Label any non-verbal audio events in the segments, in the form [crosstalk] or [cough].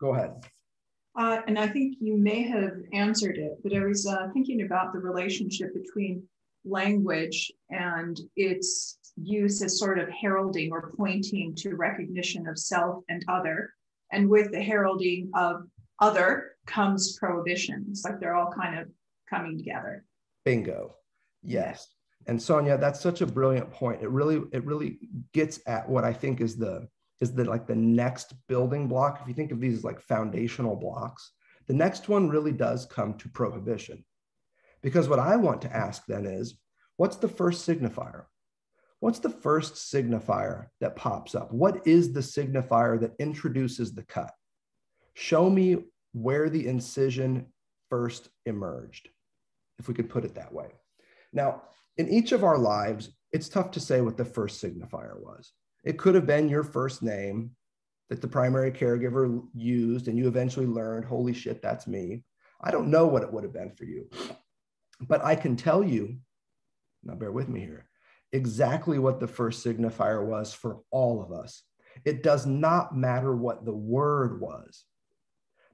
Go ahead. Uh, and I think you may have answered it, but I was uh, thinking about the relationship between language and its use as sort of heralding or pointing to recognition of self and other. And with the heralding of other comes prohibition. It's like they're all kind of coming together. Bingo. Yes. And Sonia, that's such a brilliant point. It really, it really gets at what I think is the is the like the next building block. If you think of these as like foundational blocks, the next one really does come to prohibition. Because what I want to ask then is, what's the first signifier? What's the first signifier that pops up? What is the signifier that introduces the cut? Show me where the incision first emerged, if we could put it that way. Now, in each of our lives, it's tough to say what the first signifier was. It could have been your first name that the primary caregiver used, and you eventually learned, holy shit, that's me. I don't know what it would have been for you, but I can tell you, now bear with me here, exactly what the first signifier was for all of us. It does not matter what the word was.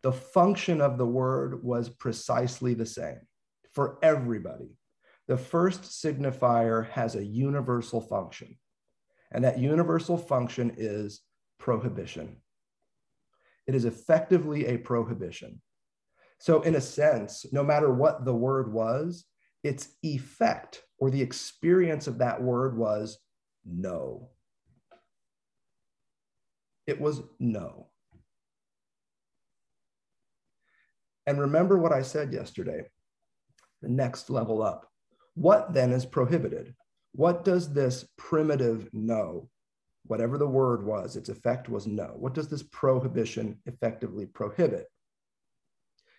The function of the word was precisely the same for everybody. The first signifier has a universal function, and that universal function is prohibition. It is effectively a prohibition. So, in a sense, no matter what the word was, its effect or the experience of that word was no. It was no. And remember what I said yesterday the next level up. What then is prohibited? What does this primitive no, whatever the word was, its effect was no? What does this prohibition effectively prohibit?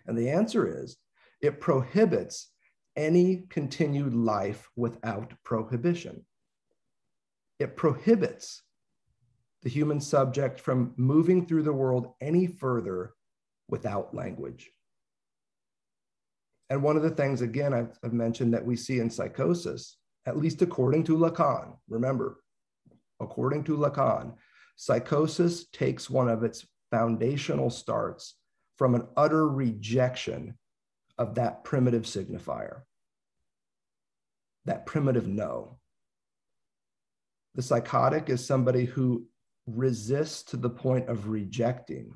And the answer is it prohibits any continued life without prohibition. It prohibits the human subject from moving through the world any further without language. And one of the things, again, I've, I've, mentioned that we see in psychosis, at least according to Lacan, remember, according to Lacan, psychosis takes one of its foundational starts from an utter rejection of that primitive signifier, that primitive no. The psychotic is somebody who resists to the point of rejecting.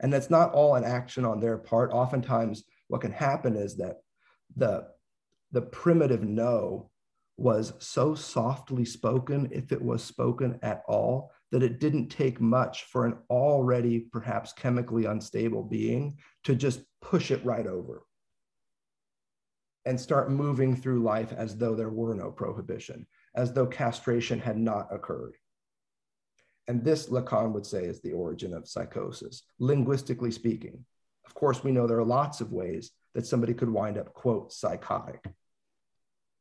And that's not all an action on their part. Oftentimes, what can happen is that the the primitive no was so softly spoken if it was spoken at all that it didn't take much for an already perhaps chemically unstable being to just push it right over and start moving through life as though there were no prohibition as though castration had not occurred and this lacan would say is the origin of psychosis linguistically speaking of course, we know there are lots of ways that somebody could wind up, quote, psychotic.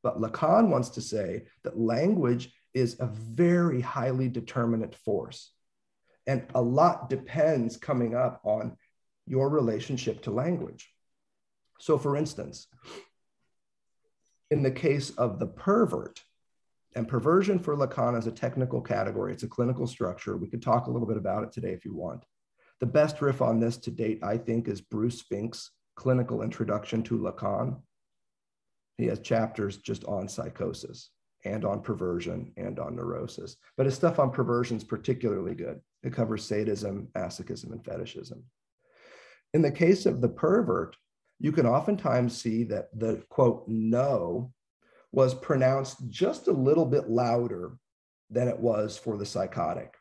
But Lacan wants to say that language is a very highly determinate force. And a lot depends coming up on your relationship to language. So, for instance, in the case of the pervert, and perversion for Lacan is a technical category, it's a clinical structure. We could talk a little bit about it today if you want. The best riff on this to date, I think, is Bruce Fink's Clinical Introduction to Lacan. He has chapters just on psychosis and on perversion and on neurosis. But his stuff on perversion is particularly good. It covers sadism, masochism, and fetishism. In the case of the pervert, you can oftentimes see that the quote, no was pronounced just a little bit louder than it was for the psychotic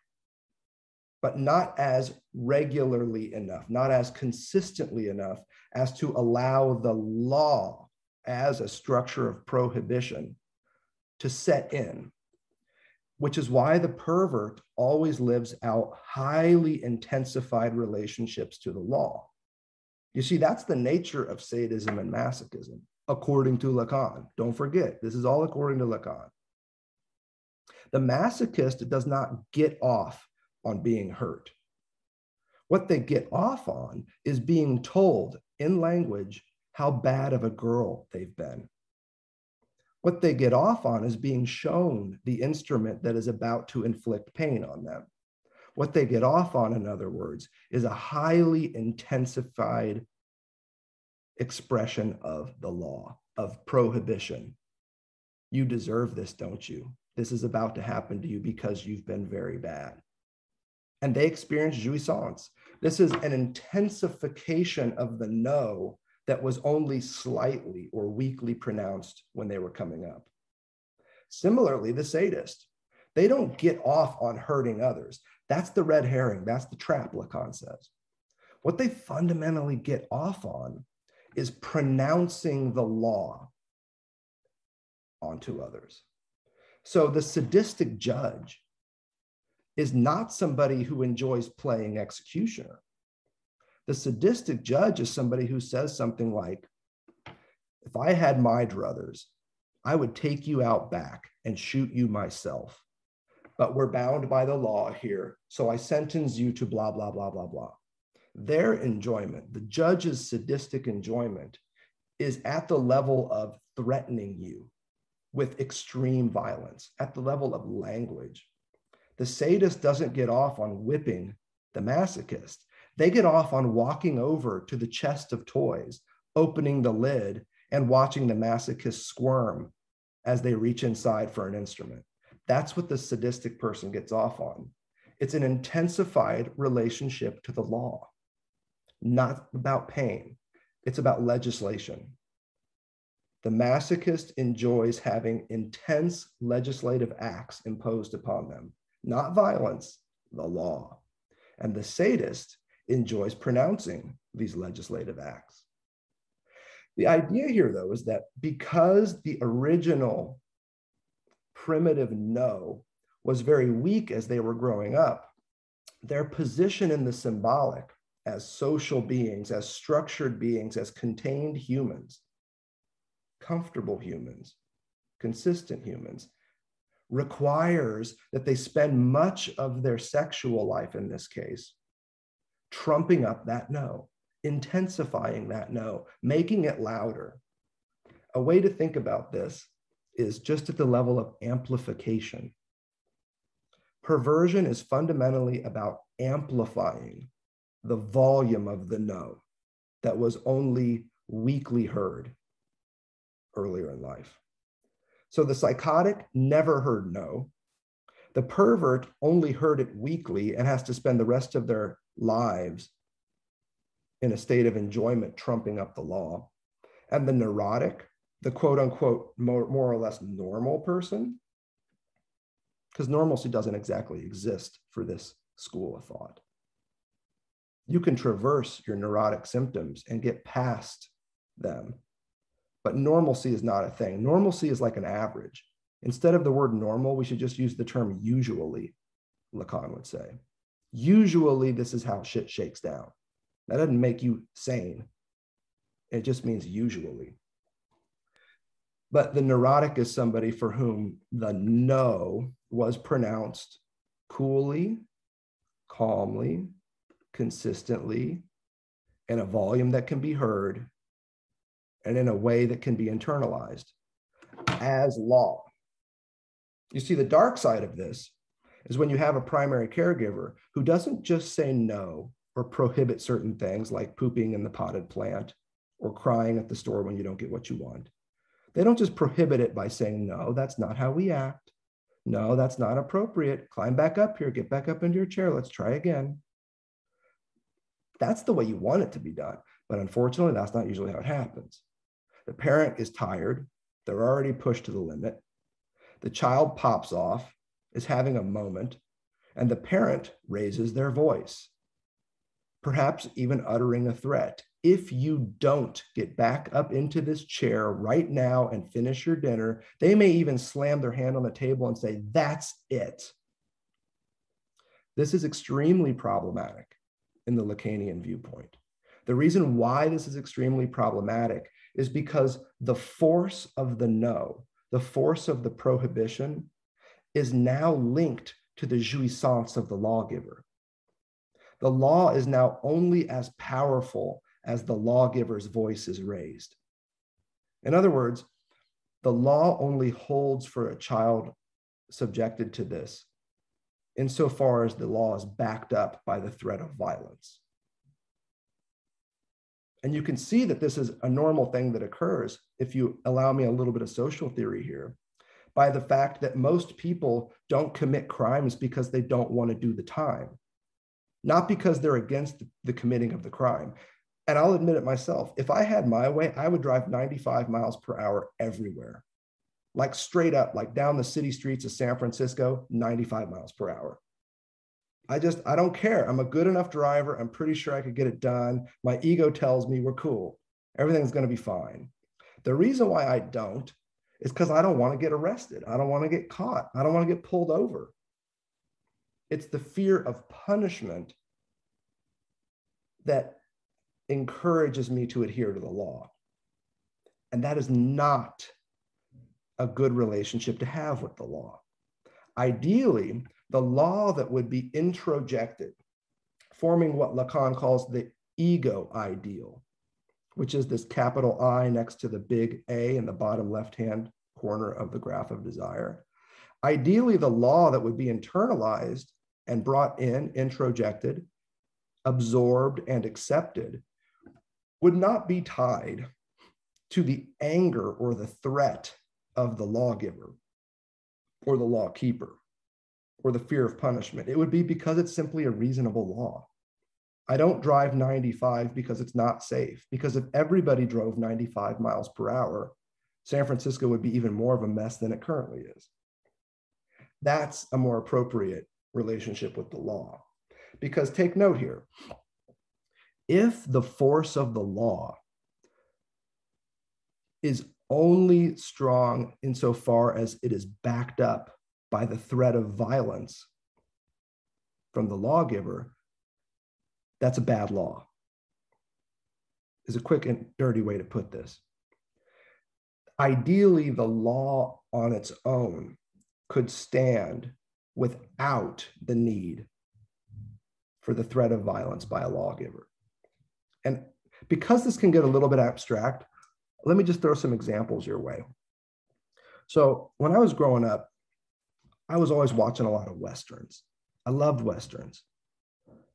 but not as regularly enough, not as consistently enough as to allow the law as a structure of prohibition to set in, which is why the pervert always lives out highly intensified relationships to the law. You see, that's the nature of sadism and masochism, according to Lacan. Don't forget, this is all according to Lacan. The masochist does not get off on being hurt. What they get off on is being told in language how bad of a girl they've been. What they get off on is being shown the instrument that is about to inflict pain on them. What they get off on, in other words, is a highly intensified expression of the law, of prohibition. You deserve this, don't you? This is about to happen to you because you've been very bad. And they experience jouissance. This is an intensification of the no that was only slightly or weakly pronounced when they were coming up. Similarly, the sadist, they don't get off on hurting others. That's the red herring. That's the trap, Lacan says. What they fundamentally get off on is pronouncing the law onto others. So the sadistic judge is not somebody who enjoys playing executioner. The sadistic judge is somebody who says something like, if I had my druthers, I would take you out back and shoot you myself. But we're bound by the law here. So I sentence you to blah, blah, blah, blah, blah. Their enjoyment, the judge's sadistic enjoyment, is at the level of threatening you with extreme violence, at the level of language. The sadist doesn't get off on whipping the masochist. They get off on walking over to the chest of toys, opening the lid, and watching the masochist squirm as they reach inside for an instrument. That's what the sadistic person gets off on. It's an intensified relationship to the law, not about pain. It's about legislation. The masochist enjoys having intense legislative acts imposed upon them, not violence, the law. And the sadist enjoys pronouncing these legislative acts. The idea here, though, is that because the original primitive no was very weak as they were growing up, their position in the symbolic as social beings, as structured beings, as contained humans, comfortable humans, consistent humans, requires that they spend much of their sexual life in this case trumping up that no, intensifying that no, making it louder. A way to think about this is just at the level of amplification. Perversion is fundamentally about amplifying the volume of the no that was only weakly heard earlier in life. So the psychotic never heard no. The pervert only heard it weakly and has to spend the rest of their lives in a state of enjoyment trumping up the law. And the neurotic, the quote unquote more, more or less normal person, because normalcy doesn't exactly exist for this school of thought. You can traverse your neurotic symptoms and get past them, but normalcy is not a thing. Normalcy is like an average. Instead of the word normal, we should just use the term usually, Lacan would say. Usually, this is how shit shakes down. That doesn't make you sane. It just means usually. But the neurotic is somebody for whom the no was pronounced coolly, calmly, consistently, in a volume that can be heard, and in a way that can be internalized as law. You see, the dark side of this is when you have a primary caregiver who doesn't just say no or prohibit certain things like pooping in the potted plant or crying at the store when you don't get what you want. They don't just prohibit it by saying, no, that's not how we act. No, that's not appropriate. Climb back up here, get back up into your chair. Let's try again. That's the way you want it to be done. But unfortunately, that's not usually how it happens. The parent is tired. They're already pushed to the limit. The child pops off is having a moment, and the parent raises their voice, perhaps even uttering a threat. If you don't get back up into this chair right now and finish your dinner, they may even slam their hand on the table and say, That's it. This is extremely problematic in the Lacanian viewpoint. The reason why this is extremely problematic is because the force of the no, the force of the prohibition, is now linked to the jouissance of the lawgiver. The law is now only as powerful as the lawgiver's voice is raised. In other words, the law only holds for a child subjected to this insofar as the law is backed up by the threat of violence. And you can see that this is a normal thing that occurs if you allow me a little bit of social theory here by the fact that most people don't commit crimes because they don't want to do the time, not because they're against the committing of the crime. And I'll admit it myself. If I had my way, I would drive 95 miles per hour everywhere, like straight up, like down the city streets of San Francisco, 95 miles per hour. I just, I don't care. I'm a good enough driver. I'm pretty sure I could get it done. My ego tells me we're cool. Everything's going to be fine. The reason why I don't is because I don't want to get arrested. I don't want to get caught. I don't want to get pulled over. It's the fear of punishment that encourages me to adhere to the law. And that is not a good relationship to have with the law. Ideally, the law that would be introjected, forming what Lacan calls the ego ideal, which is this capital I next to the big A in the bottom left hand corner of the graph of desire. Ideally, the law that would be internalized and brought in, introjected, absorbed, and accepted would not be tied to the anger or the threat of the lawgiver or the law keeper or the fear of punishment. It would be because it's simply a reasonable law. I don't drive 95 because it's not safe, because if everybody drove 95 miles per hour, San Francisco would be even more of a mess than it currently is. That's a more appropriate relationship with the law. Because take note here if the force of the law is only strong insofar as it is backed up by the threat of violence from the lawgiver, that's a bad law. Is a quick and dirty way to put this. Ideally, the law on its own could stand without the need for the threat of violence by a lawgiver. And because this can get a little bit abstract, let me just throw some examples your way. So, when I was growing up, I was always watching a lot of Westerns. I loved Westerns.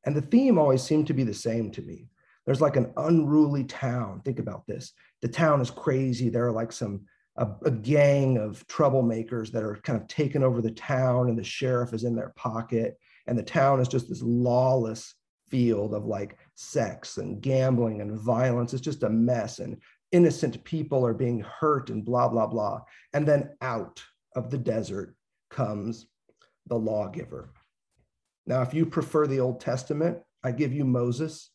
And the theme always seemed to be the same to me. There's like an unruly town. Think about this. The town is crazy. There are like some, a, a gang of troublemakers that are kind of taking over the town, and the sheriff is in their pocket. And the town is just this lawless field of like sex and gambling and violence. It's just a mess. And innocent people are being hurt and blah, blah, blah. And then out of the desert comes the lawgiver. Now, if you prefer the Old Testament, I give you Moses.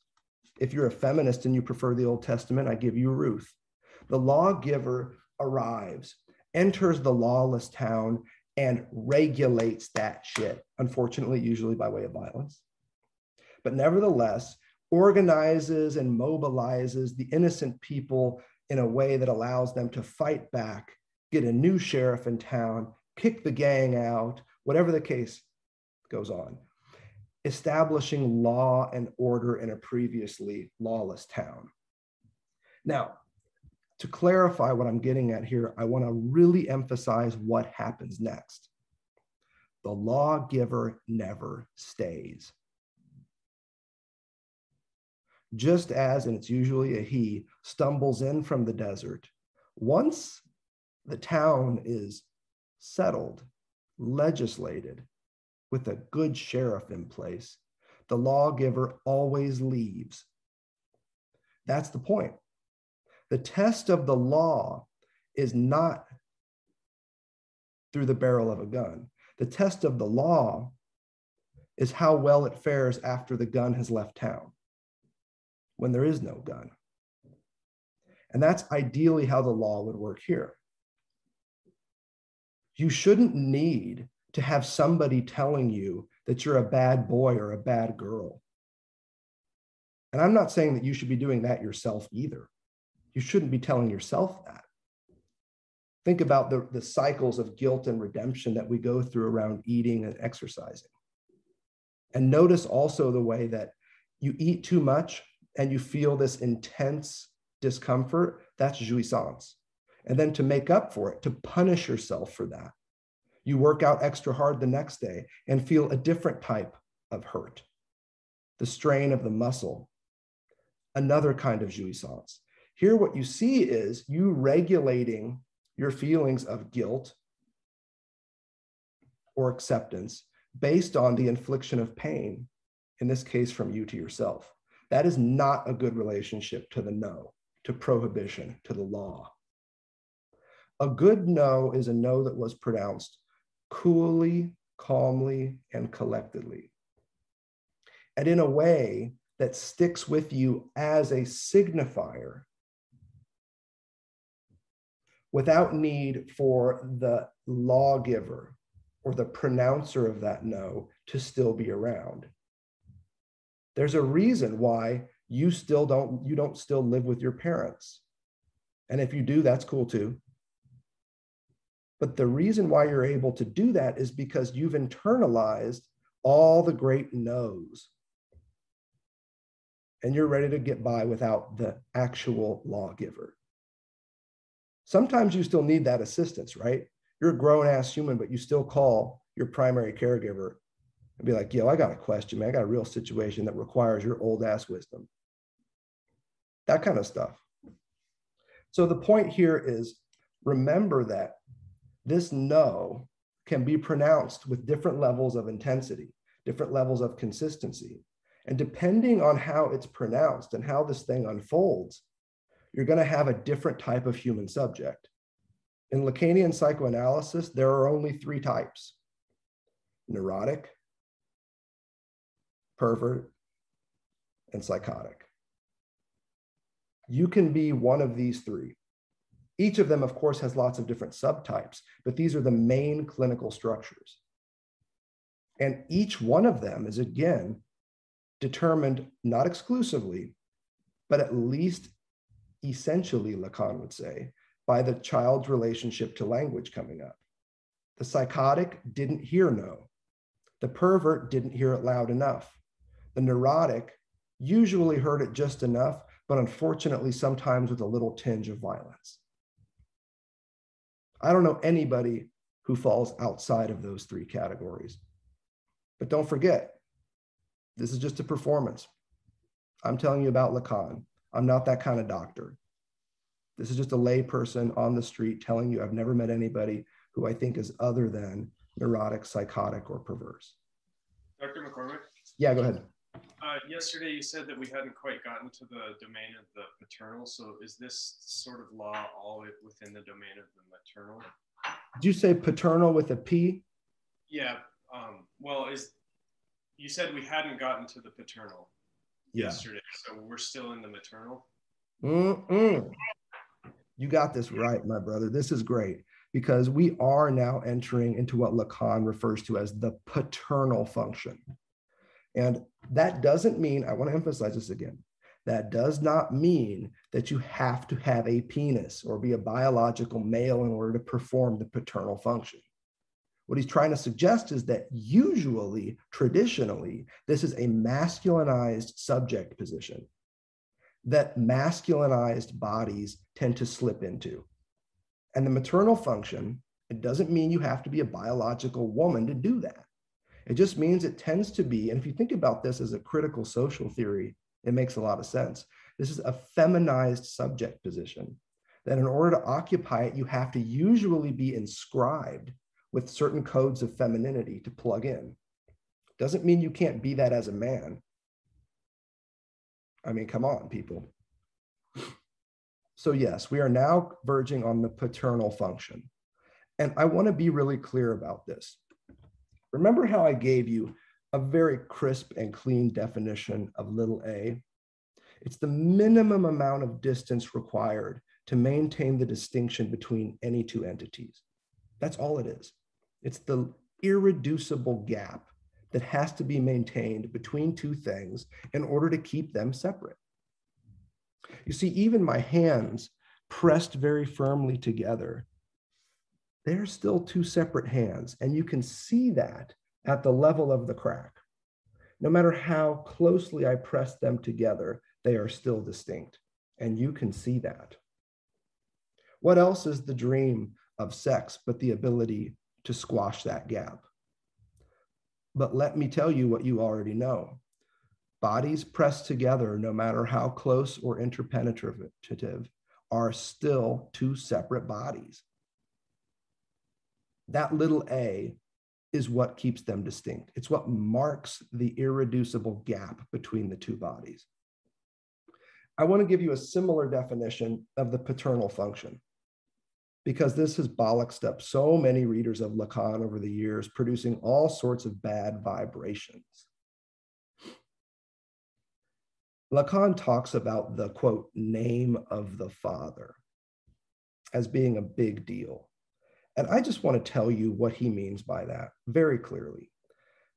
If you're a feminist and you prefer the Old Testament, I give you Ruth. The lawgiver arrives, enters the lawless town, and regulates that shit, unfortunately, usually by way of violence. But nevertheless, organizes and mobilizes the innocent people in a way that allows them to fight back, get a new sheriff in town, kick the gang out, whatever the case goes on, establishing law and order in a previously lawless town. Now, to clarify what I'm getting at here, I want to really emphasize what happens next. The lawgiver never stays. Just as, and it's usually a he, stumbles in from the desert, once the town is settled, legislated, with a good sheriff in place, the lawgiver always leaves. That's the point. The test of the law is not through the barrel of a gun. The test of the law is how well it fares after the gun has left town, when there is no gun. And that's ideally how the law would work here you shouldn't need to have somebody telling you that you're a bad boy or a bad girl. And I'm not saying that you should be doing that yourself either. You shouldn't be telling yourself that. Think about the, the cycles of guilt and redemption that we go through around eating and exercising. And notice also the way that you eat too much and you feel this intense discomfort. That's jouissance. And then to make up for it, to punish yourself for that, You work out extra hard the next day and feel a different type of hurt, the strain of the muscle, another kind of jouissance. Here, what you see is you regulating your feelings of guilt or acceptance based on the infliction of pain, in this case, from you to yourself. That is not a good relationship to the no, to prohibition, to the law. A good no is a no that was pronounced coolly, calmly, and collectedly. And in a way that sticks with you as a signifier without need for the lawgiver or the pronouncer of that no to still be around. There's a reason why you still don't you don't still live with your parents. And if you do, that's cool too. But the reason why you're able to do that is because you've internalized all the great no's. And you're ready to get by without the actual lawgiver. Sometimes you still need that assistance, right? You're a grown ass human, but you still call your primary caregiver and be like, yo, I got a question, man. I got a real situation that requires your old ass wisdom. That kind of stuff. So the point here is remember that this no can be pronounced with different levels of intensity, different levels of consistency. And depending on how it's pronounced and how this thing unfolds, you're going to have a different type of human subject. In Lacanian psychoanalysis, there are only three types neurotic, pervert, and psychotic. You can be one of these three. Each of them, of course, has lots of different subtypes, but these are the main clinical structures. And each one of them is, again, determined not exclusively, but at least essentially, Lacan would say, by the child's relationship to language coming up. The psychotic didn't hear no. The pervert didn't hear it loud enough. The neurotic usually heard it just enough, but unfortunately, sometimes with a little tinge of violence. I don't know anybody who falls outside of those three categories. But don't forget, this is just a performance. I'm telling you about Lacan. I'm not that kind of doctor. This is just a lay person on the street telling you I've never met anybody who I think is other than neurotic, psychotic, or perverse. Dr. McCormick? Yeah, go ahead. Uh, yesterday, you said that we hadn't quite gotten to the domain of the paternal. So, is this sort of law all within the domain of the maternal? Did you say paternal with a P? Yeah. Um, well, is you said we hadn't gotten to the paternal yeah. yesterday, so we're still in the maternal. Mm-mm. You got this right, my brother. This is great because we are now entering into what Lacan refers to as the paternal function. And that doesn't mean, I want to emphasize this again, that does not mean that you have to have a penis or be a biological male in order to perform the paternal function. What he's trying to suggest is that usually, traditionally, this is a masculinized subject position that masculinized bodies tend to slip into. And the maternal function, it doesn't mean you have to be a biological woman to do that. It just means it tends to be, and if you think about this as a critical social theory, it makes a lot of sense. This is a feminized subject position that in order to occupy it, you have to usually be inscribed with certain codes of femininity to plug in. Doesn't mean you can't be that as a man. I mean, come on, people. So, yes, we are now verging on the paternal function. And I want to be really clear about this. Remember how I gave you a very crisp and clean definition of little a? It's the minimum amount of distance required to maintain the distinction between any two entities. That's all it is. It's the irreducible gap that has to be maintained between two things in order to keep them separate. You see, even my hands pressed very firmly together they're still two separate hands. And you can see that at the level of the crack. No matter how closely I press them together, they are still distinct. And you can see that. What else is the dream of sex but the ability to squash that gap. But let me tell you what you already know. Bodies pressed together, no matter how close or interpenetrative, are still two separate bodies. That little a is what keeps them distinct. It's what marks the irreducible gap between the two bodies. I want to give you a similar definition of the paternal function because this has bollocksed up so many readers of Lacan over the years, producing all sorts of bad vibrations. Lacan talks about the quote, name of the Father as being a big deal. And I just want to tell you what he means by that very clearly.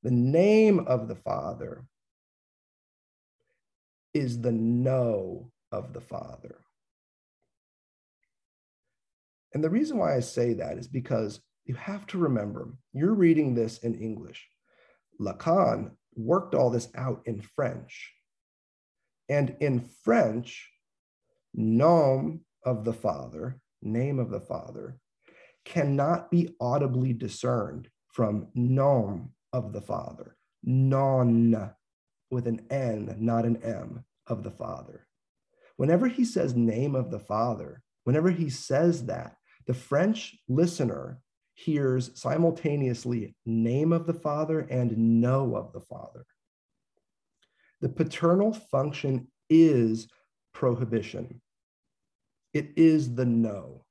The name of the Father is the no of the Father. And the reason why I say that is because you have to remember you're reading this in English. Lacan worked all this out in French. And in French, nom of the Father, name of the Father, cannot be audibly discerned from nom of the Father, non with an N, not an M, of the Father. Whenever he says name of the Father, whenever he says that, the French listener hears simultaneously name of the Father and no of the Father. The paternal function is prohibition, it is the no.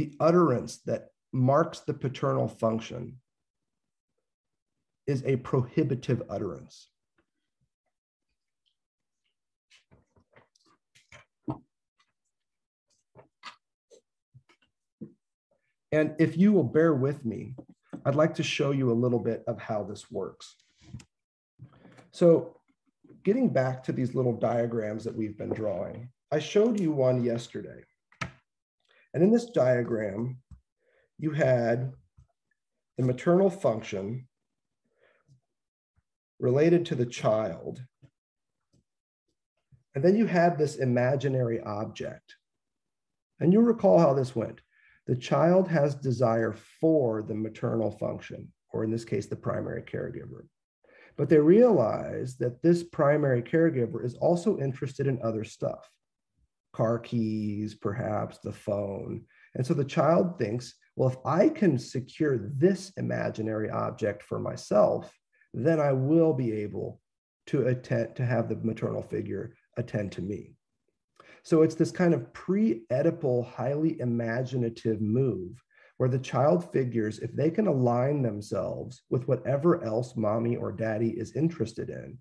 The utterance that marks the paternal function is a prohibitive utterance. And if you will bear with me, I'd like to show you a little bit of how this works. So getting back to these little diagrams that we've been drawing, I showed you one yesterday. And in this diagram, you had the maternal function related to the child. And then you had this imaginary object. And you recall how this went. The child has desire for the maternal function, or in this case, the primary caregiver. But they realize that this primary caregiver is also interested in other stuff car keys, perhaps the phone. And so the child thinks, well, if I can secure this imaginary object for myself, then I will be able to attend to have the maternal figure attend to me. So it's this kind of pre Oedipal, highly imaginative move where the child figures if they can align themselves with whatever else mommy or daddy is interested in,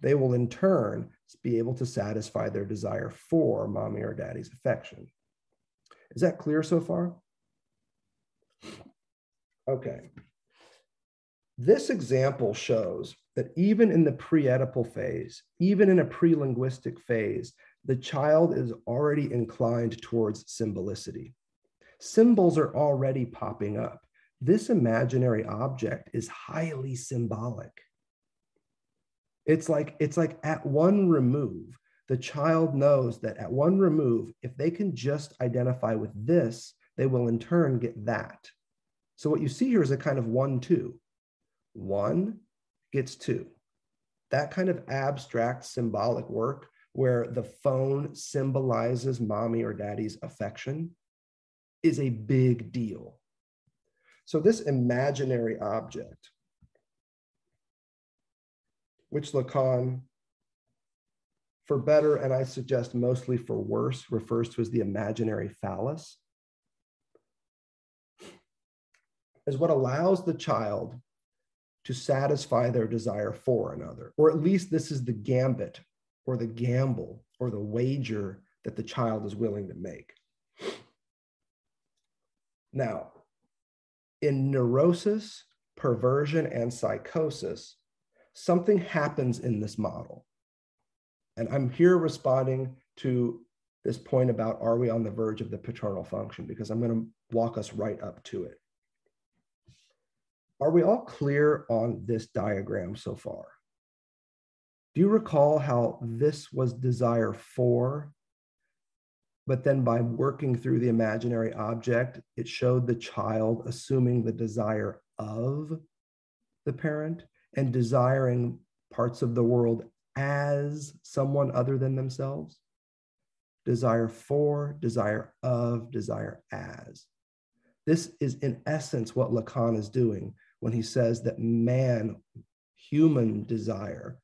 they will in turn be able to satisfy their desire for mommy or daddy's affection. Is that clear so far? Okay. This example shows that even in the pre-Oedipal phase, even in a pre-linguistic phase, the child is already inclined towards symbolicity. Symbols are already popping up. This imaginary object is highly symbolic. It's like it's like at one remove, the child knows that at one remove, if they can just identify with this, they will in turn get that. So what you see here is a kind of one, two. One gets two. That kind of abstract symbolic work where the phone symbolizes mommy or daddy's affection is a big deal. So, this imaginary object, which Lacan, for better and I suggest mostly for worse, refers to as the imaginary phallus, is what allows the child to satisfy their desire for another, or at least this is the gambit or the gamble or the wager that the child is willing to make. Now, in neurosis, perversion, and psychosis, something happens in this model. And I'm here responding to this point about are we on the verge of the paternal function? Because I'm going to walk us right up to it. Are we all clear on this diagram so far? Do you recall how this was desire for But then by working through the imaginary object, it showed the child assuming the desire of the parent and desiring parts of the world as someone other than themselves. Desire for, desire of, desire as. This is in essence what Lacan is doing when he says that man, human desire,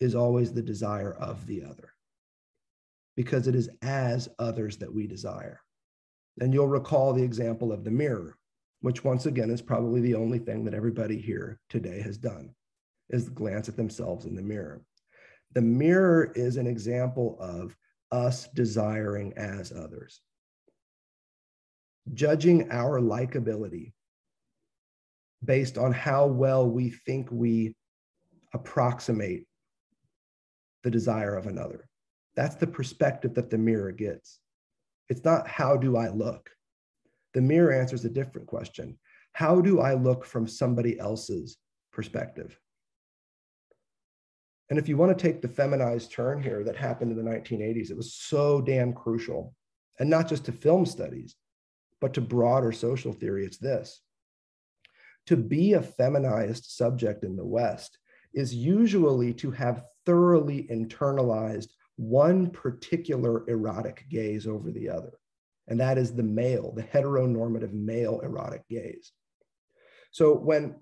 is always the desire of the other because it is as others that we desire. And you'll recall the example of the mirror, which once again is probably the only thing that everybody here today has done is glance at themselves in the mirror. The mirror is an example of us desiring as others. Judging our likability based on how well we think we approximate the desire of another. That's the perspective that the mirror gets. It's not how do I look? The mirror answers a different question. How do I look from somebody else's perspective? And if you want to take the feminized turn here that happened in the 1980s, it was so damn crucial. And not just to film studies, but to broader social theory. It's this to be a feminized subject in the West is usually to have thoroughly internalized one particular erotic gaze over the other. And that is the male, the heteronormative male erotic gaze. So when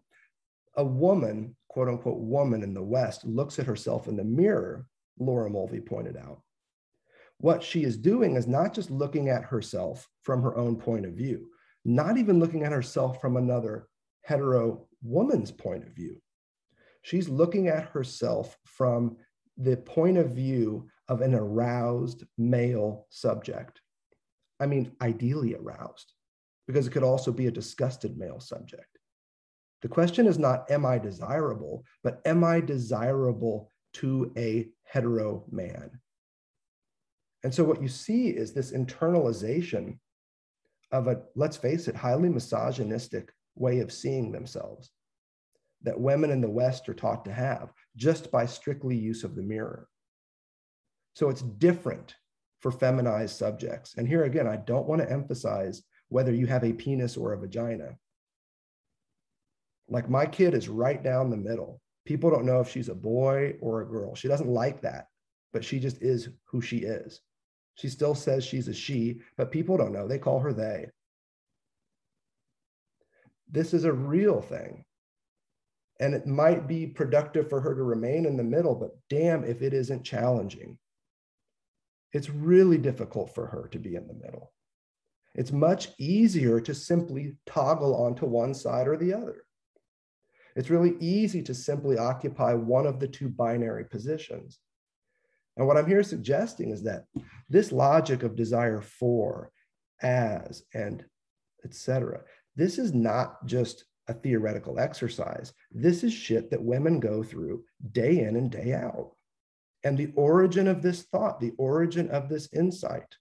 a woman, quote unquote, woman in the West looks at herself in the mirror, Laura Mulvey pointed out, what she is doing is not just looking at herself from her own point of view, not even looking at herself from another hetero woman's point of view. She's looking at herself from the point of view of an aroused male subject. I mean, ideally aroused, because it could also be a disgusted male subject. The question is not, am I desirable, but am I desirable to a hetero man? And so what you see is this internalization of a, let's face it, highly misogynistic way of seeing themselves that women in the West are taught to have just by strictly use of the mirror. So it's different for feminized subjects. And here again, I don't want to emphasize whether you have a penis or a vagina. Like my kid is right down the middle. People don't know if she's a boy or a girl. She doesn't like that, but she just is who she is. She still says she's a she, but people don't know. They call her they. This is a real thing. And it might be productive for her to remain in the middle, but damn if it isn't challenging. It's really difficult for her to be in the middle. It's much easier to simply toggle onto one side or the other. It's really easy to simply occupy one of the two binary positions. And what I'm here suggesting is that this logic of desire for, as, and etc. This is not just a theoretical exercise. This is shit that women go through day in and day out. And the origin of this thought, the origin of this insight,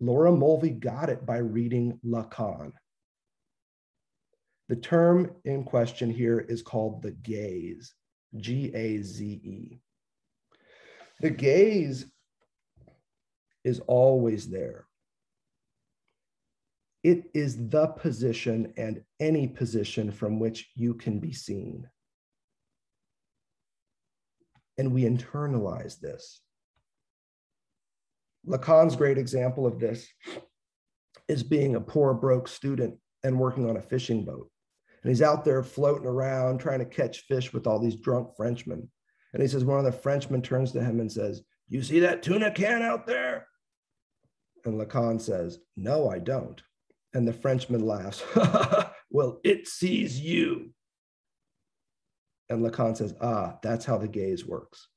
Laura Mulvey got it by reading Lacan. The term in question here is called the gaze, G A Z E. The gaze is always there. It is the position and any position from which you can be seen. And we internalize this. Lacan's great example of this is being a poor, broke student and working on a fishing boat. And he's out there floating around trying to catch fish with all these drunk Frenchmen. And he says, one of the Frenchmen turns to him and says, You see that tuna can out there? And Lacan says, No, I don't. And the Frenchman laughs. [laughs] well, it sees you. And Lacan says, ah, that's how the gaze works.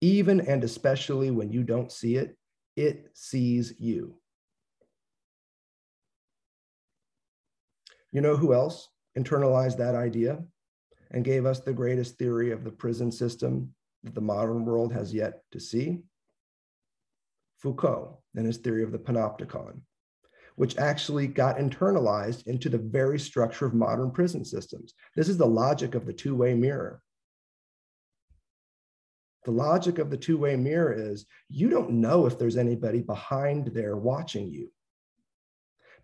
Even and especially when you don't see it, it sees you. You know who else internalized that idea and gave us the greatest theory of the prison system that the modern world has yet to see? Foucault and his theory of the panopticon which actually got internalized into the very structure of modern prison systems. This is the logic of the two way mirror. The logic of the two way mirror is you don't know if there's anybody behind there watching you.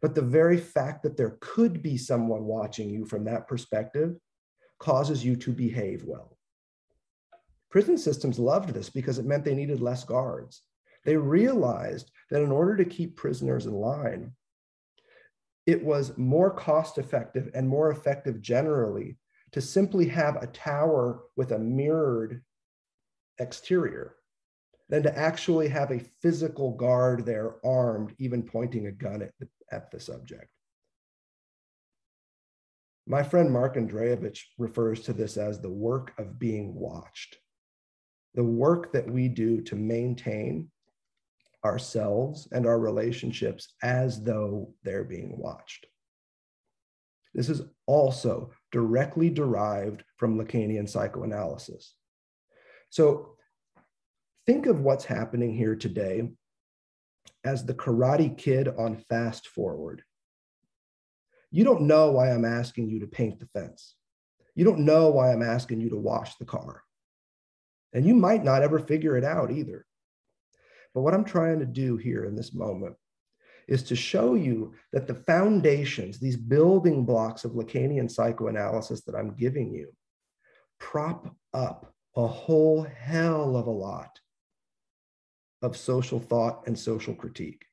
But the very fact that there could be someone watching you from that perspective causes you to behave well. Prison systems loved this because it meant they needed less guards. They realized that in order to keep prisoners in line, it was more cost effective and more effective generally to simply have a tower with a mirrored exterior than to actually have a physical guard there armed, even pointing a gun at the, at the subject. My friend Mark Andrejevic refers to this as the work of being watched. The work that we do to maintain ourselves and our relationships as though they're being watched. This is also directly derived from Lacanian psychoanalysis. So think of what's happening here today as the Karate Kid on fast forward. You don't know why I'm asking you to paint the fence. You don't know why I'm asking you to wash the car. And you might not ever figure it out either. But what I'm trying to do here in this moment is to show you that the foundations, these building blocks of Lacanian psychoanalysis that I'm giving you, prop up a whole hell of a lot of social thought and social critique.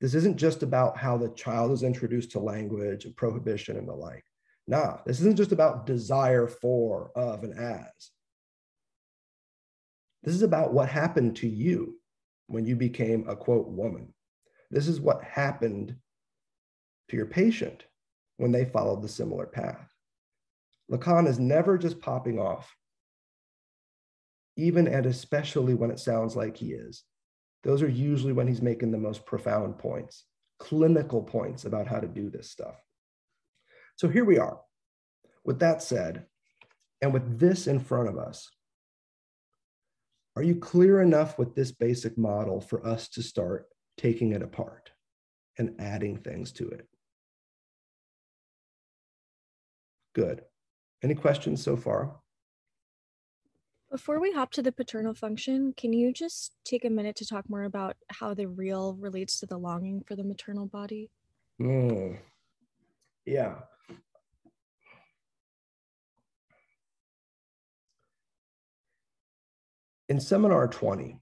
This isn't just about how the child is introduced to language and prohibition and the like. Nah, this isn't just about desire for, of, and as. This is about what happened to you when you became a quote woman. This is what happened to your patient when they followed the similar path. Lacan is never just popping off, even and especially when it sounds like he is. Those are usually when he's making the most profound points, clinical points about how to do this stuff. So here we are. With that said, and with this in front of us, are you clear enough with this basic model for us to start taking it apart and adding things to it? Good. Any questions so far? Before we hop to the paternal function, can you just take a minute to talk more about how the real relates to the longing for the maternal body? Mm. Yeah. In seminar 20,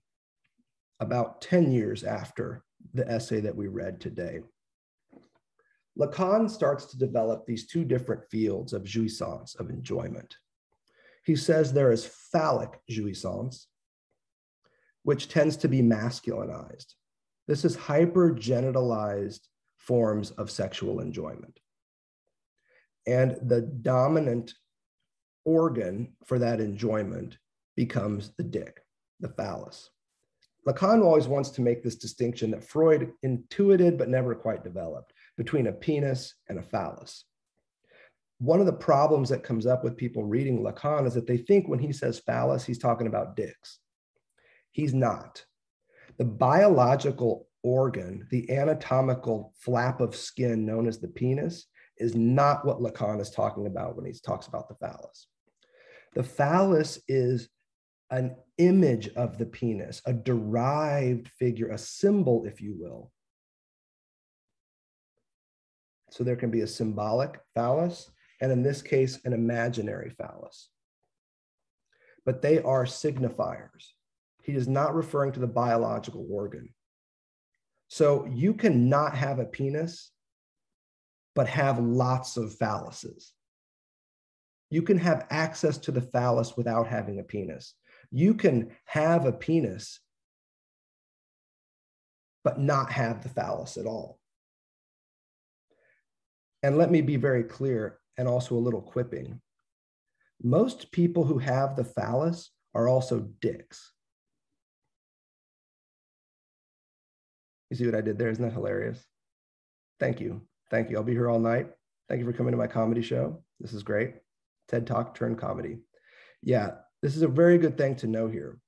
about 10 years after the essay that we read today, Lacan starts to develop these two different fields of jouissance, of enjoyment. He says there is phallic jouissance, which tends to be masculinized. This is hypergenitalized forms of sexual enjoyment. And the dominant organ for that enjoyment becomes the dick, the phallus. Lacan always wants to make this distinction that Freud intuited but never quite developed between a penis and a phallus one of the problems that comes up with people reading Lacan is that they think when he says phallus, he's talking about dicks. He's not. The biological organ, the anatomical flap of skin known as the penis, is not what Lacan is talking about when he talks about the phallus. The phallus is an image of the penis, a derived figure, a symbol, if you will. So there can be a symbolic phallus and in this case, an imaginary phallus. But they are signifiers. He is not referring to the biological organ. So you cannot have a penis, but have lots of phalluses. You can have access to the phallus without having a penis. You can have a penis, but not have the phallus at all. And let me be very clear and also a little quipping. Most people who have the phallus are also dicks. You see what I did there? Isn't that hilarious? Thank you. Thank you. I'll be here all night. Thank you for coming to my comedy show. This is great. TED Talk turn comedy. Yeah, this is a very good thing to know here.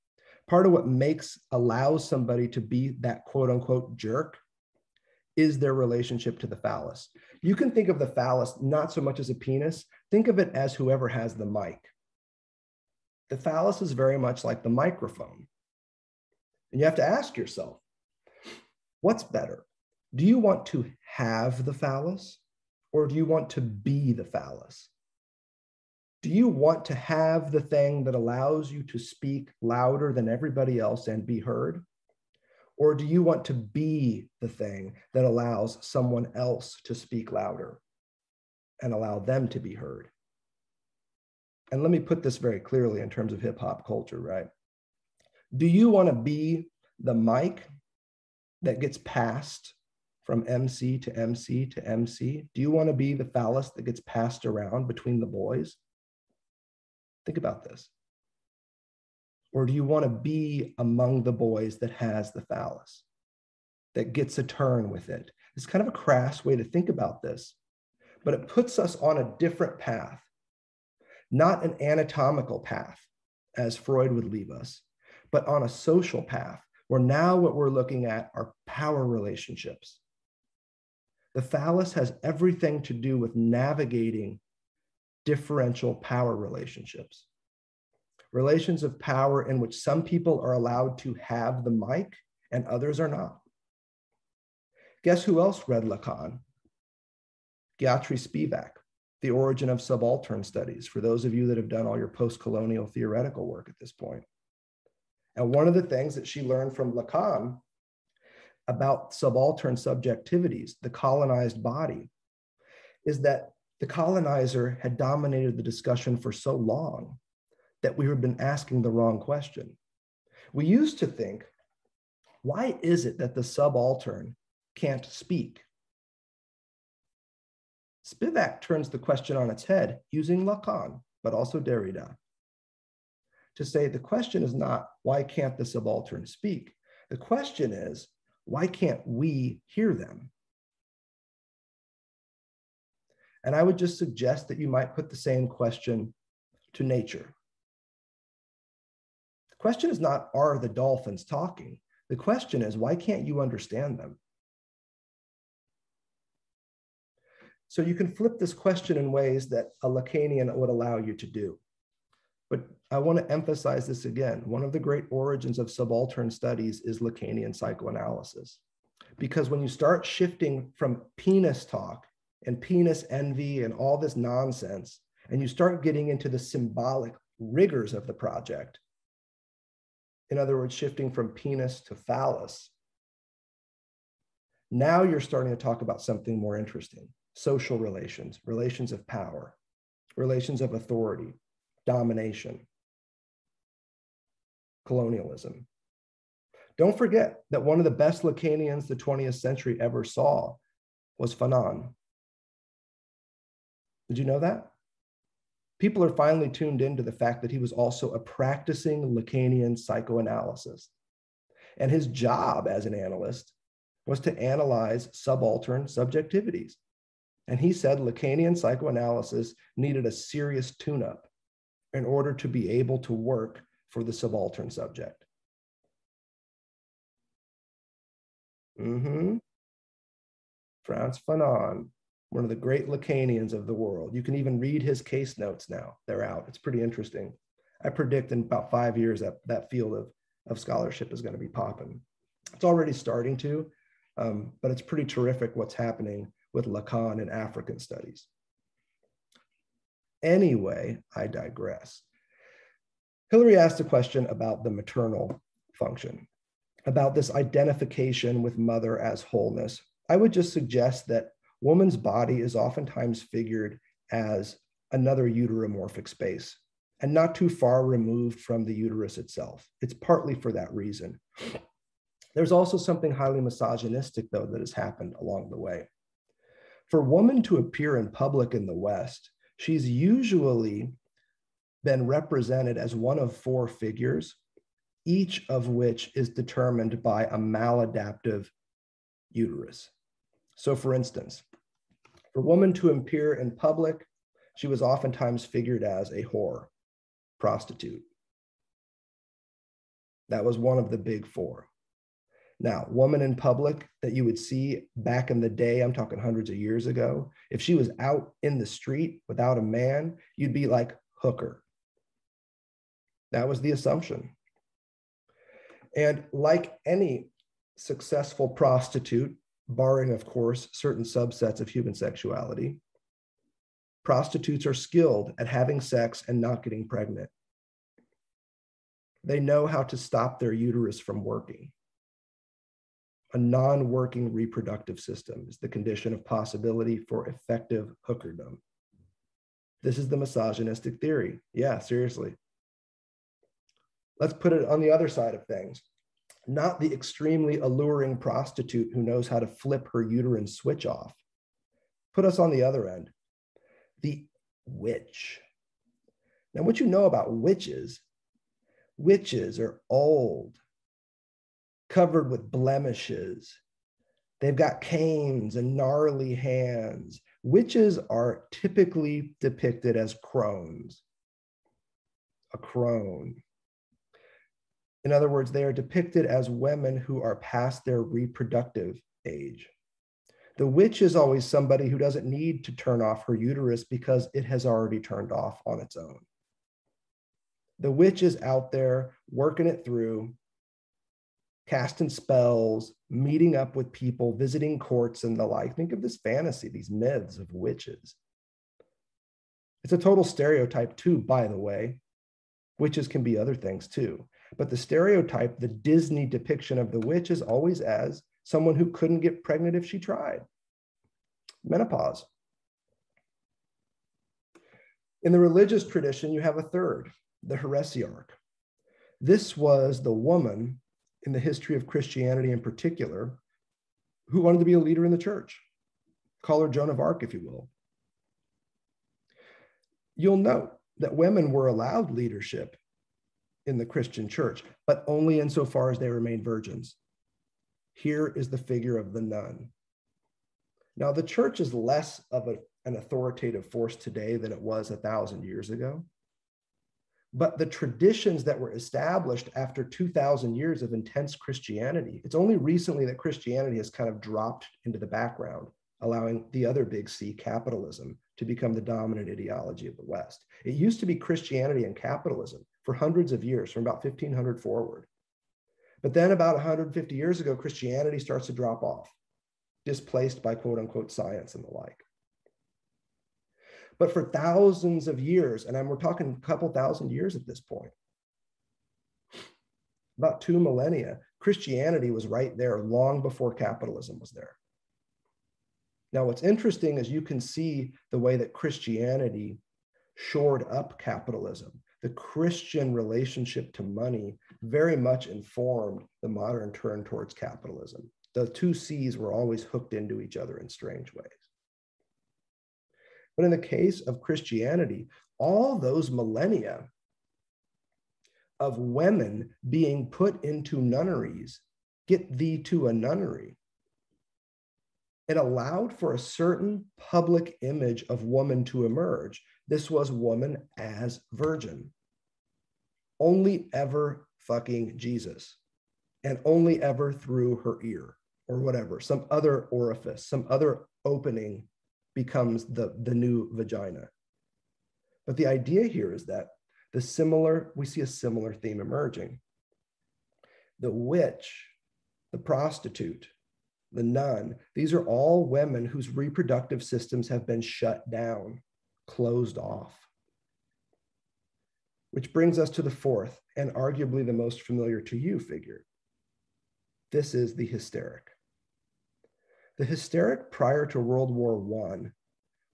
Part of what makes allows somebody to be that quote unquote jerk is their relationship to the phallus. You can think of the phallus not so much as a penis, think of it as whoever has the mic. The phallus is very much like the microphone. And you have to ask yourself, what's better? Do you want to have the phallus or do you want to be the phallus? Do you want to have the thing that allows you to speak louder than everybody else and be heard? Or do you want to be the thing that allows someone else to speak louder and allow them to be heard? And let me put this very clearly in terms of hip hop culture, right? Do you want to be the mic that gets passed from MC to MC to MC? Do you want to be the phallus that gets passed around between the boys? Think about this. Or do you want to be among the boys that has the phallus, that gets a turn with it? It's kind of a crass way to think about this, but it puts us on a different path, not an anatomical path, as Freud would leave us, but on a social path, where now what we're looking at are power relationships. The phallus has everything to do with navigating differential power relationships relations of power in which some people are allowed to have the mic and others are not. Guess who else read Lacan? Gayatri Spivak, The Origin of Subaltern Studies, for those of you that have done all your post-colonial theoretical work at this point. And one of the things that she learned from Lacan about subaltern subjectivities, the colonized body, is that the colonizer had dominated the discussion for so long that we had been asking the wrong question. We used to think, why is it that the subaltern can't speak? Spivak turns the question on its head using Lacan, but also Derrida, to say the question is not, why can't the subaltern speak? The question is, why can't we hear them? And I would just suggest that you might put the same question to nature. The question is not, are the dolphins talking? The question is, why can't you understand them? So you can flip this question in ways that a Lacanian would allow you to do. But I want to emphasize this again. One of the great origins of subaltern studies is Lacanian psychoanalysis. Because when you start shifting from penis talk and penis envy and all this nonsense, and you start getting into the symbolic rigors of the project, in other words, shifting from penis to phallus. Now you're starting to talk about something more interesting social relations, relations of power, relations of authority, domination, colonialism. Don't forget that one of the best Lacanians the 20th century ever saw was Fanon. Did you know that? people are finally tuned into the fact that he was also a practicing Lacanian psychoanalyst. And his job as an analyst was to analyze subaltern subjectivities. And he said Lacanian psychoanalysis needed a serious tune up in order to be able to work for the subaltern subject. Mm-hmm. Frantz Fanon one of the great Lacanians of the world. You can even read his case notes now. They're out. It's pretty interesting. I predict in about five years that that field of, of scholarship is going to be popping. It's already starting to, um, but it's pretty terrific what's happening with Lacan and African studies. Anyway, I digress. Hillary asked a question about the maternal function, about this identification with mother as wholeness. I would just suggest that woman's body is oftentimes figured as another uteromorphic space and not too far removed from the uterus itself. It's partly for that reason. There's also something highly misogynistic, though, that has happened along the way. For woman to appear in public in the West, she's usually been represented as one of four figures, each of which is determined by a maladaptive uterus. So, for instance, for a woman to appear in public, she was oftentimes figured as a whore, prostitute. That was one of the big four. Now, woman in public that you would see back in the day, I'm talking hundreds of years ago, if she was out in the street without a man, you'd be like hooker. That was the assumption. And like any successful prostitute, barring, of course, certain subsets of human sexuality, prostitutes are skilled at having sex and not getting pregnant. They know how to stop their uterus from working. A non working reproductive system is the condition of possibility for effective hookerdom. This is the misogynistic theory. Yeah, seriously. Let's put it on the other side of things. Not the extremely alluring prostitute who knows how to flip her uterine switch off. Put us on the other end. The witch. Now, what you know about witches Witches are old, covered with blemishes. They've got canes and gnarly hands. Witches are typically depicted as crones. A crone. In other words, they are depicted as women who are past their reproductive age. The witch is always somebody who doesn't need to turn off her uterus because it has already turned off on its own. The witch is out there working it through, casting spells, meeting up with people, visiting courts and the like. Think of this fantasy, these myths of witches. It's a total stereotype, too, by the way. Witches can be other things, too. But the stereotype, the Disney depiction of the witch is always as someone who couldn't get pregnant if she tried. Menopause. In the religious tradition, you have a third, the heresiarch. This was the woman in the history of Christianity in particular who wanted to be a leader in the church. Call her Joan of Arc, if you will. You'll note that women were allowed leadership in the Christian church, but only insofar as they remain virgins. Here is the figure of the nun. Now, the church is less of a, an authoritative force today than it was a thousand years ago. But the traditions that were established after 2,000 years of intense Christianity, it's only recently that Christianity has kind of dropped into the background, allowing the other big C, capitalism, to become the dominant ideology of the West. It used to be Christianity and capitalism for hundreds of years, from about 1500 forward. But then, about 150 years ago, Christianity starts to drop off, displaced by quote unquote science and the like. But for thousands of years, and we're talking a couple thousand years at this point, about two millennia, Christianity was right there long before capitalism was there. Now, what's interesting is you can see the way that Christianity shored up capitalism. The Christian relationship to money very much informed the modern turn towards capitalism. The two C's were always hooked into each other in strange ways. But in the case of Christianity, all those millennia of women being put into nunneries get thee to a nunnery. It allowed for a certain public image of woman to emerge. This was woman as virgin. Only ever fucking Jesus, and only ever through her ear or whatever, some other orifice, some other opening becomes the, the new vagina. But the idea here is that the similar, we see a similar theme emerging. The witch, the prostitute, the nun, these are all women whose reproductive systems have been shut down, closed off. Which brings us to the fourth and arguably the most familiar to you figure. This is the hysteric. The hysteric prior to World War I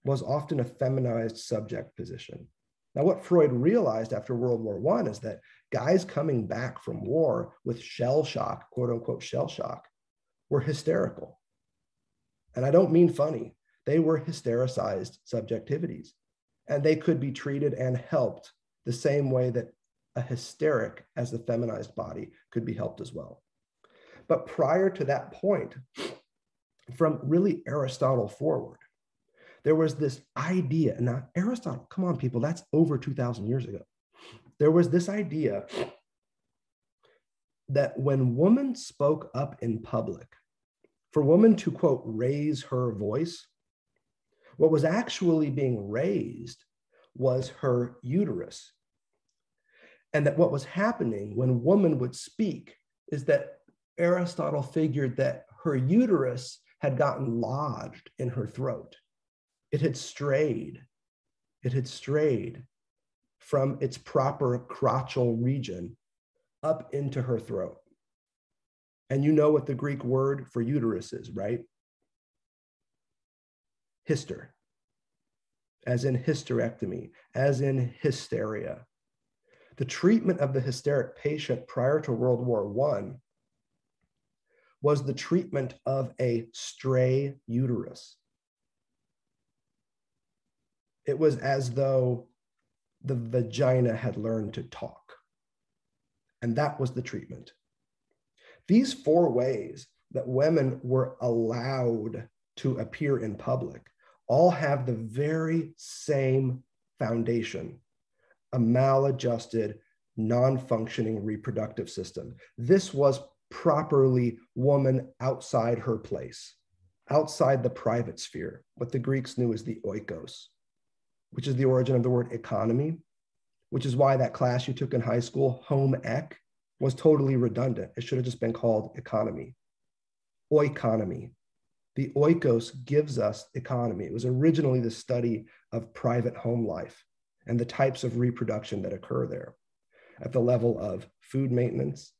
was often a feminized subject position. Now, what Freud realized after World War I is that guys coming back from war with shell shock, quote unquote, shell shock, were hysterical. And I don't mean funny, they were hystericized subjectivities. And they could be treated and helped the same way that a hysteric as the feminized body could be helped as well. But prior to that point, from really Aristotle forward, there was this idea. Now, Aristotle, come on, people, that's over 2,000 years ago. There was this idea that when woman spoke up in public, for woman to quote, raise her voice, what was actually being raised was her uterus. And that what was happening when woman would speak is that Aristotle figured that her uterus had gotten lodged in her throat. It had strayed. It had strayed from its proper crotchal region up into her throat. And you know what the Greek word for uterus is, right? Hyster, as in hysterectomy, as in hysteria. The treatment of the hysteric patient prior to World War I was the treatment of a stray uterus. It was as though the vagina had learned to talk. And that was the treatment. These four ways that women were allowed to appear in public all have the very same foundation a maladjusted, non functioning reproductive system. This was properly woman outside her place, outside the private sphere, what the Greeks knew as the oikos, which is the origin of the word economy, which is why that class you took in high school, home ec, was totally redundant. It should have just been called economy. Oikonomy. The oikos gives us economy. It was originally the study of private home life and the types of reproduction that occur there at the level of food maintenance,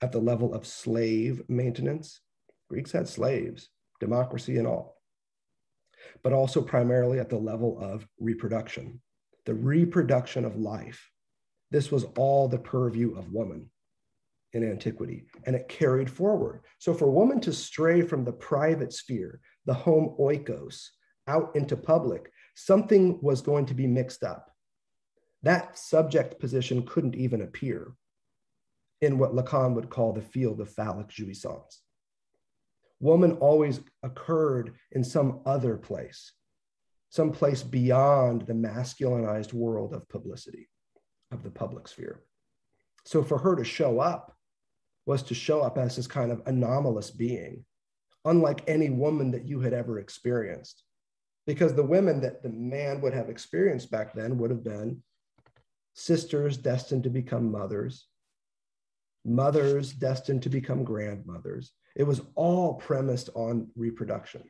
at the level of slave maintenance. Greeks had slaves, democracy and all, but also primarily at the level of reproduction, the reproduction of life this was all the purview of woman in antiquity, and it carried forward. So, for woman to stray from the private sphere, the home oikos, out into public, something was going to be mixed up. That subject position couldn't even appear in what Lacan would call the field of phallic jouissance. Woman always occurred in some other place, some place beyond the masculinized world of publicity of the public sphere. So for her to show up was to show up as this kind of anomalous being, unlike any woman that you had ever experienced. Because the women that the man would have experienced back then would have been sisters destined to become mothers, mothers destined to become grandmothers. It was all premised on reproduction,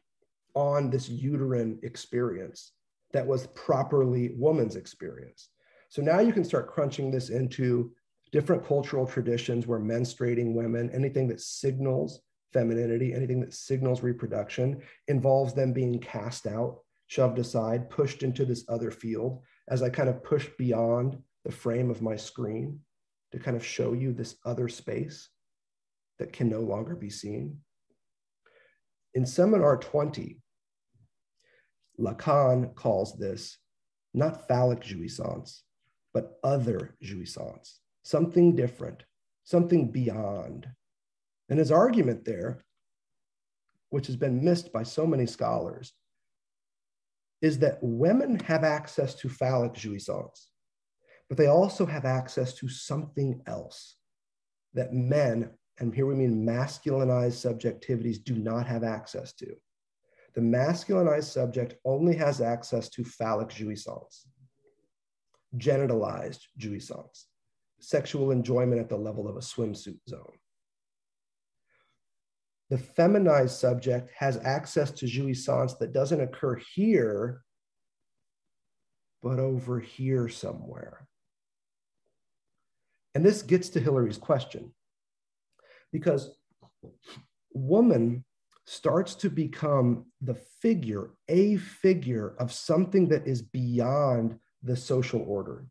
on this uterine experience that was properly woman's experience. So now you can start crunching this into different cultural traditions where menstruating women, anything that signals femininity, anything that signals reproduction, involves them being cast out, shoved aside, pushed into this other field as I kind of push beyond the frame of my screen to kind of show you this other space that can no longer be seen. In seminar 20, Lacan calls this not phallic jouissance, but other jouissance, something different, something beyond. And his argument there, which has been missed by so many scholars, is that women have access to phallic jouissance, but they also have access to something else that men, and here we mean masculinized subjectivities, do not have access to. The masculinized subject only has access to phallic jouissance genitalized jouissance, sexual enjoyment at the level of a swimsuit zone. The feminized subject has access to jouissance that doesn't occur here, but over here somewhere. And this gets to Hillary's question because woman starts to become the figure, a figure of something that is beyond the social order.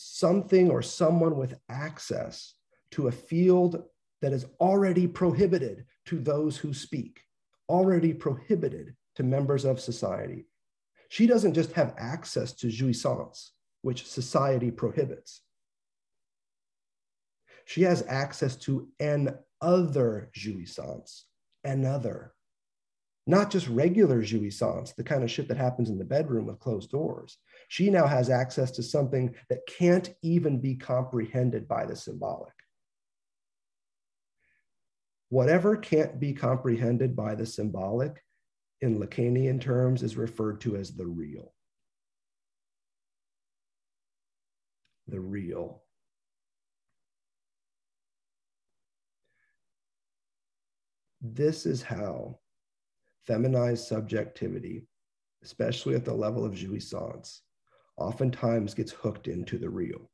Something or someone with access to a field that is already prohibited to those who speak, already prohibited to members of society. She doesn't just have access to jouissance, which society prohibits. She has access to an other jouissance, another, not just regular jouissance, the kind of shit that happens in the bedroom with closed doors. She now has access to something that can't even be comprehended by the symbolic. Whatever can't be comprehended by the symbolic in Lacanian terms is referred to as the real. the real. This is how feminized subjectivity, especially at the level of jouissance, oftentimes gets hooked into the real,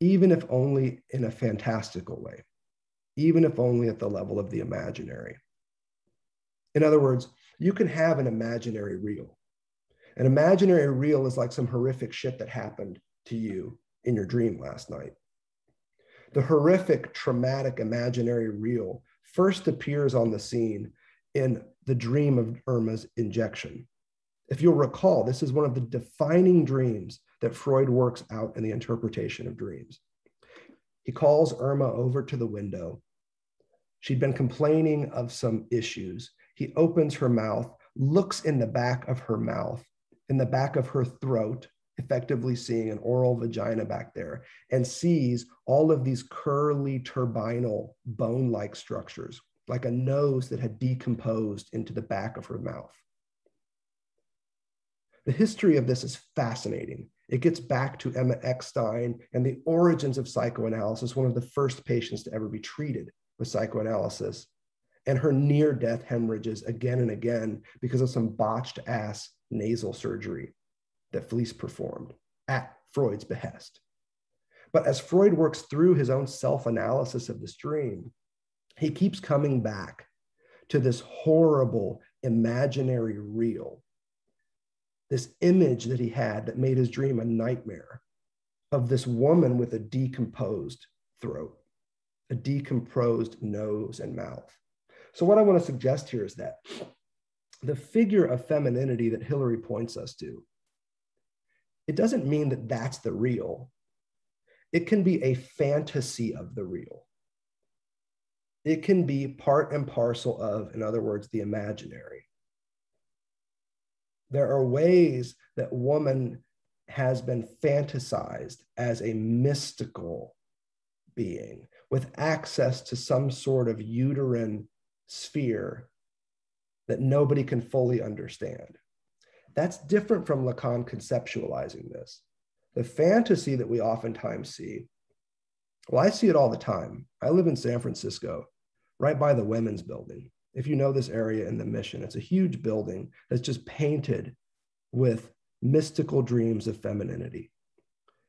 even if only in a fantastical way, even if only at the level of the imaginary. In other words, you can have an imaginary real. An imaginary real is like some horrific shit that happened to you in your dream last night. The horrific, traumatic imaginary real first appears on the scene in the dream of Irma's injection. If you'll recall, this is one of the defining dreams that Freud works out in the interpretation of dreams. He calls Irma over to the window. She'd been complaining of some issues. He opens her mouth, looks in the back of her mouth, in the back of her throat, effectively seeing an oral vagina back there, and sees all of these curly turbinal bone like structures, like a nose that had decomposed into the back of her mouth. The history of this is fascinating. It gets back to Emma Eckstein and the origins of psychoanalysis, one of the first patients to ever be treated with psychoanalysis, and her near death hemorrhages again and again because of some botched ass nasal surgery that Fliess performed at Freud's behest. But as Freud works through his own self analysis of this dream, he keeps coming back to this horrible imaginary real, this image that he had that made his dream a nightmare of this woman with a decomposed throat, a decomposed nose and mouth. So, what I want to suggest here is that the figure of femininity that Hillary points us to it doesn't mean that that's the real. It can be a fantasy of the real. It can be part and parcel of, in other words, the imaginary. There are ways that woman has been fantasized as a mystical being with access to some sort of uterine sphere that nobody can fully understand. That's different from Lacan conceptualizing this. The fantasy that we oftentimes see, well, I see it all the time. I live in San Francisco, right by the women's building. If you know this area in the mission, it's a huge building that's just painted with mystical dreams of femininity.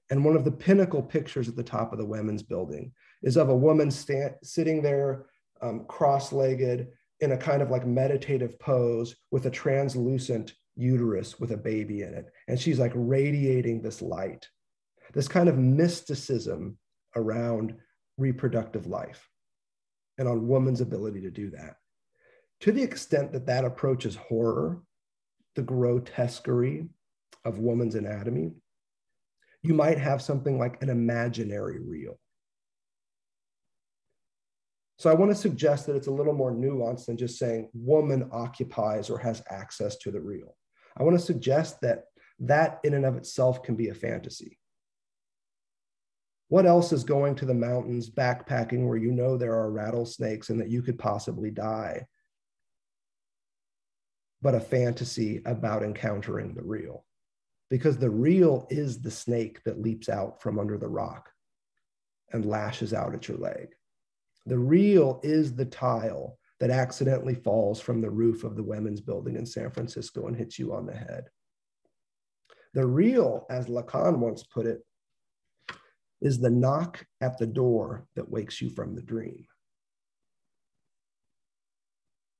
And one of the pinnacle pictures at the top of the women's building is of a woman stand, sitting there um, cross legged in a kind of like meditative pose with a translucent uterus with a baby in it. And she's like radiating this light, this kind of mysticism around reproductive life and on woman's ability to do that. To the extent that that approaches horror, the grotesquerie of woman's anatomy, you might have something like an imaginary real. So I want to suggest that it's a little more nuanced than just saying woman occupies or has access to the real. I want to suggest that that in and of itself can be a fantasy. What else is going to the mountains backpacking where you know there are rattlesnakes and that you could possibly die, but a fantasy about encountering the real? Because the real is the snake that leaps out from under the rock and lashes out at your leg. The real is the tile that accidentally falls from the roof of the women's building in San Francisco and hits you on the head. The real, as Lacan once put it, is the knock at the door that wakes you from the dream.